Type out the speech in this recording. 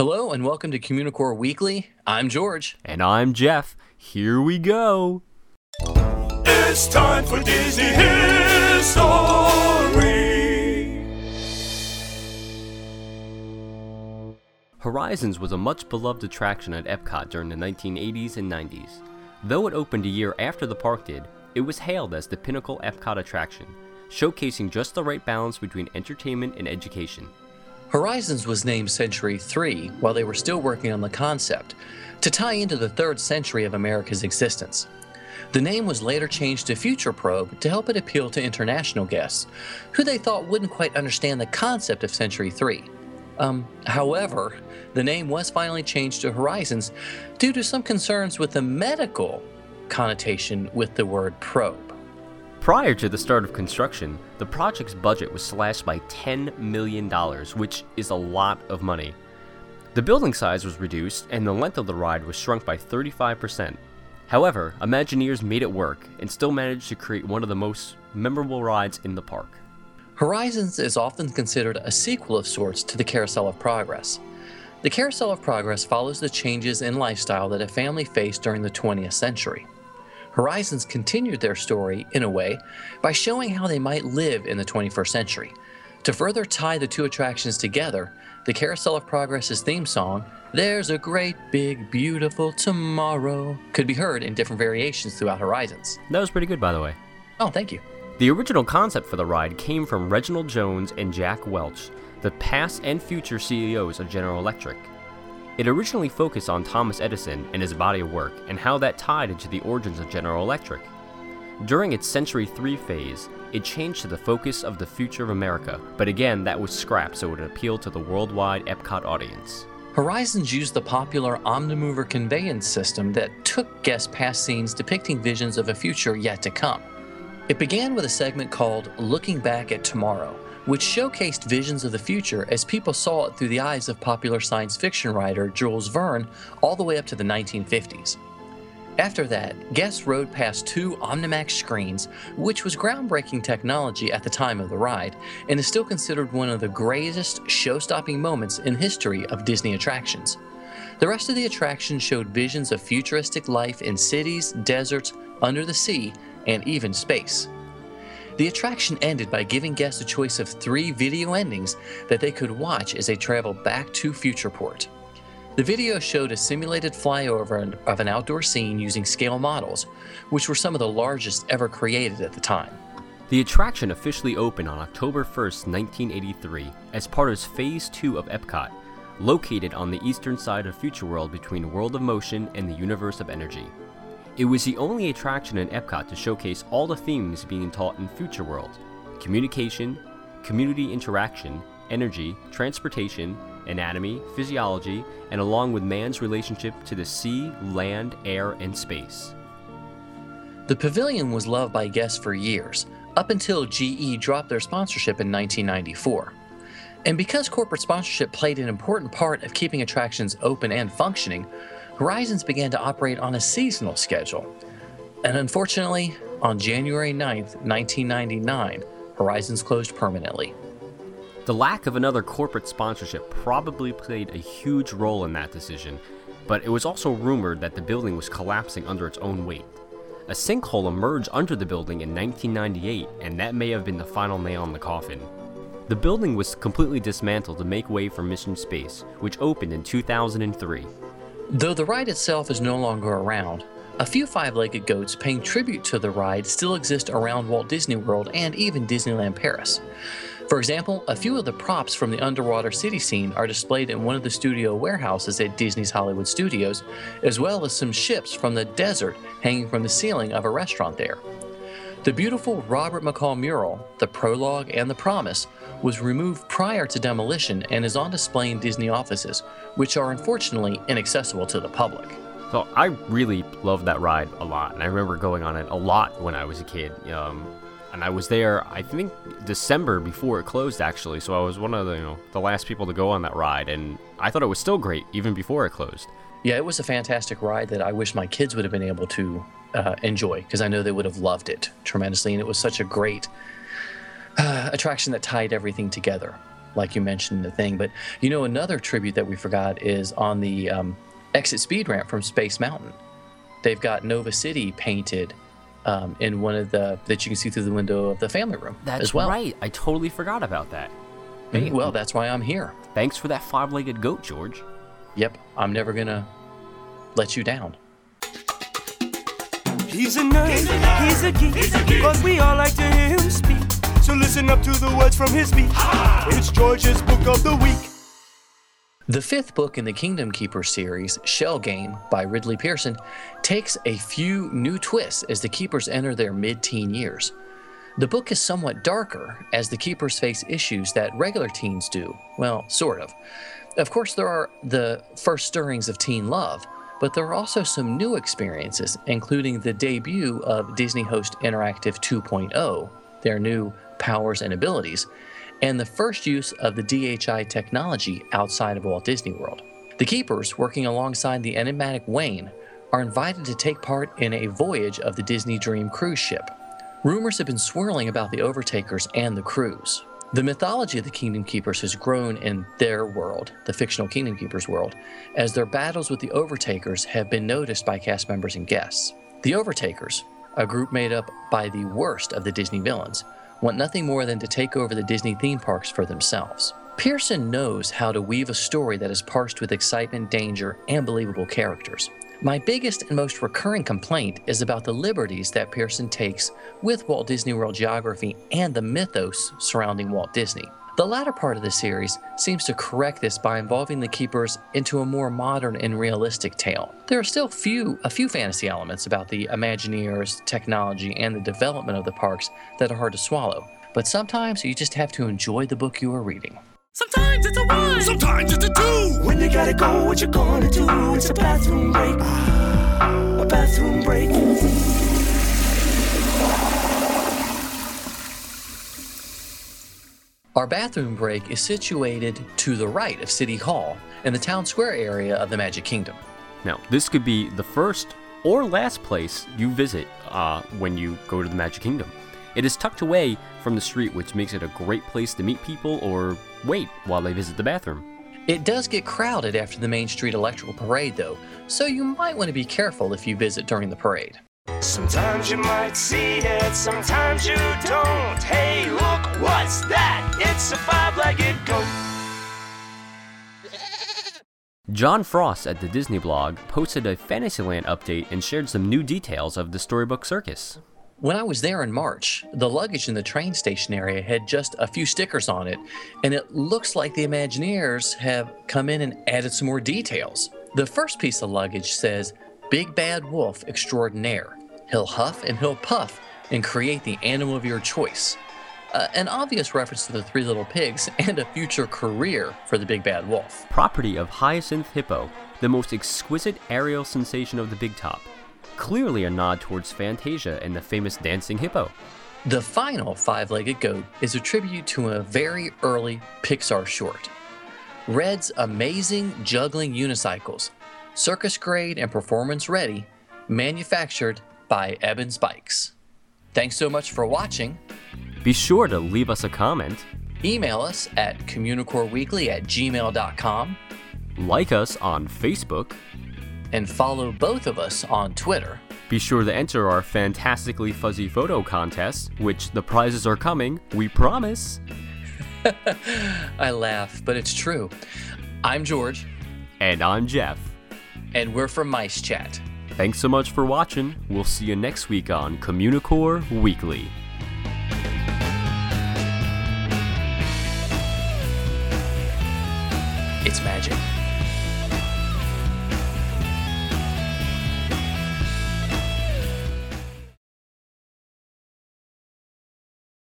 Hello and welcome to Communicore Weekly. I'm George. And I'm Jeff. Here we go. It's time for Disney History. Horizons was a much beloved attraction at Epcot during the 1980s and 90s. Though it opened a year after the park did, it was hailed as the pinnacle Epcot attraction, showcasing just the right balance between entertainment and education. Horizons was named Century 3 while they were still working on the concept to tie into the third century of America's existence. The name was later changed to Future Probe to help it appeal to international guests, who they thought wouldn't quite understand the concept of Century 3. Um, however, the name was finally changed to Horizons due to some concerns with the medical connotation with the word probe. Prior to the start of construction, the project's budget was slashed by $10 million, which is a lot of money. The building size was reduced, and the length of the ride was shrunk by 35%. However, Imagineers made it work and still managed to create one of the most memorable rides in the park. Horizons is often considered a sequel of sorts to the Carousel of Progress. The Carousel of Progress follows the changes in lifestyle that a family faced during the 20th century. Horizons continued their story, in a way, by showing how they might live in the 21st century. To further tie the two attractions together, the Carousel of Progress's theme song, There's a Great Big Beautiful Tomorrow, could be heard in different variations throughout Horizons. That was pretty good, by the way. Oh, thank you. The original concept for the ride came from Reginald Jones and Jack Welch, the past and future CEOs of General Electric. It originally focused on Thomas Edison and his body of work and how that tied into the origins of General Electric. During its Century 3 phase, it changed to the focus of the future of America, but again, that was scrapped so it would appeal to the worldwide Epcot audience. Horizons used the popular Omnimover conveyance system that took guests past scenes depicting visions of a future yet to come. It began with a segment called Looking Back at Tomorrow, which showcased visions of the future as people saw it through the eyes of popular science fiction writer Jules Verne all the way up to the 1950s. After that, guests rode past two Omnimax screens, which was groundbreaking technology at the time of the ride, and is still considered one of the greatest show stopping moments in history of Disney attractions. The rest of the attraction showed visions of futuristic life in cities, deserts, under the sea, and even space. The attraction ended by giving guests a choice of three video endings that they could watch as they traveled back to Futureport. The video showed a simulated flyover of an outdoor scene using scale models, which were some of the largest ever created at the time. The attraction officially opened on October 1st, 1983, as part of Phase 2 of Epcot, located on the eastern side of Future World between World of Motion and the Universe of Energy. It was the only attraction in Epcot to showcase all the themes being taught in Future World communication, community interaction, energy, transportation, anatomy, physiology, and along with man's relationship to the sea, land, air, and space. The pavilion was loved by guests for years, up until GE dropped their sponsorship in 1994. And because corporate sponsorship played an important part of keeping attractions open and functioning, Horizons began to operate on a seasonal schedule. And unfortunately, on January 9th, 1999, Horizons closed permanently. The lack of another corporate sponsorship probably played a huge role in that decision, but it was also rumored that the building was collapsing under its own weight. A sinkhole emerged under the building in 1998, and that may have been the final nail in the coffin. The building was completely dismantled to make way for Mission Space, which opened in 2003. Though the ride itself is no longer around, a few five legged goats paying tribute to the ride still exist around Walt Disney World and even Disneyland Paris. For example, a few of the props from the underwater city scene are displayed in one of the studio warehouses at Disney's Hollywood Studios, as well as some ships from the desert hanging from the ceiling of a restaurant there. The beautiful Robert McCall mural, the prologue, and the promise was removed prior to demolition and is on display in Disney offices, which are unfortunately inaccessible to the public. So I really loved that ride a lot, and I remember going on it a lot when I was a kid. Um, and I was there, I think December before it closed, actually. So I was one of the you know the last people to go on that ride, and I thought it was still great even before it closed. Yeah, it was a fantastic ride that I wish my kids would have been able to uh, enjoy because I know they would have loved it tremendously, and it was such a great uh, attraction that tied everything together. like you mentioned the thing. But you know, another tribute that we forgot is on the um, exit speed ramp from Space Mountain. They've got Nova City painted um, in one of the that you can see through the window of the family room That's as well. right. I totally forgot about that. Mhm, Well, that's why I'm here. Thanks for that five-legged goat, George. Yep, I'm never gonna let you down. He's a nerd, he's a geek, he's a geek. but we all like to hear him speak. So listen up to the words from his speech. It's George's book of the week. The fifth book in the Kingdom Keeper series, Shell Game by Ridley Pearson, takes a few new twists as the Keepers enter their mid teen years. The book is somewhat darker as the Keepers face issues that regular teens do. Well, sort of. Of course, there are the first stirrings of teen love, but there are also some new experiences, including the debut of Disney Host Interactive 2.0, their new powers and abilities, and the first use of the DHI technology outside of Walt Disney World. The Keepers, working alongside the enigmatic Wayne, are invited to take part in a voyage of the Disney Dream cruise ship. Rumors have been swirling about the Overtakers and the cruise. The mythology of the Kingdom Keepers has grown in their world, the fictional Kingdom Keepers world, as their battles with the Overtakers have been noticed by cast members and guests. The Overtakers, a group made up by the worst of the Disney villains, want nothing more than to take over the Disney theme parks for themselves. Pearson knows how to weave a story that is parsed with excitement, danger, and believable characters. My biggest and most recurring complaint is about the liberties that Pearson takes with Walt Disney World geography and the mythos surrounding Walt Disney. The latter part of the series seems to correct this by involving the keepers into a more modern and realistic tale. There are still few a few fantasy elements about the Imagineers, technology, and the development of the parks that are hard to swallow, but sometimes you just have to enjoy the book you are reading. Sometimes it's a one, sometimes it's a two. When you gotta go, what you gonna do? It's a bathroom break. A bathroom break. Our bathroom break is situated to the right of City Hall in the town square area of the Magic Kingdom. Now, this could be the first or last place you visit uh, when you go to the Magic Kingdom. It is tucked away from the street, which makes it a great place to meet people or wait while they visit the bathroom. It does get crowded after the Main Street Electrical Parade, though, so you might want to be careful if you visit during the parade. Sometimes you might see it, sometimes you don't. Hey, look, what's that? It's a five-legged goat. John Frost at the Disney blog posted a Fantasyland update and shared some new details of the Storybook Circus. When I was there in March, the luggage in the train station area had just a few stickers on it, and it looks like the Imagineers have come in and added some more details. The first piece of luggage says, Big Bad Wolf Extraordinaire. He'll huff and he'll puff and create the animal of your choice. Uh, an obvious reference to the Three Little Pigs and a future career for the Big Bad Wolf. Property of Hyacinth Hippo, the most exquisite aerial sensation of the Big Top. Clearly a nod towards Fantasia and the famous dancing hippo. The final five legged goat is a tribute to a very early Pixar short. Red's amazing juggling unicycles, circus grade and performance ready, manufactured by Ebon Spikes. Thanks so much for watching. Be sure to leave us a comment, Email us at communicoreweekly at gmail.com like us on Facebook, and follow both of us on Twitter. be sure to enter our fantastically fuzzy photo contest, which the prizes are coming, we promise. I laugh, but it's true. I'm George, And I'm Jeff. and we're from Mice Chat. Thanks so much for watching. We'll see you next week on Communicore Weekly. It's magic.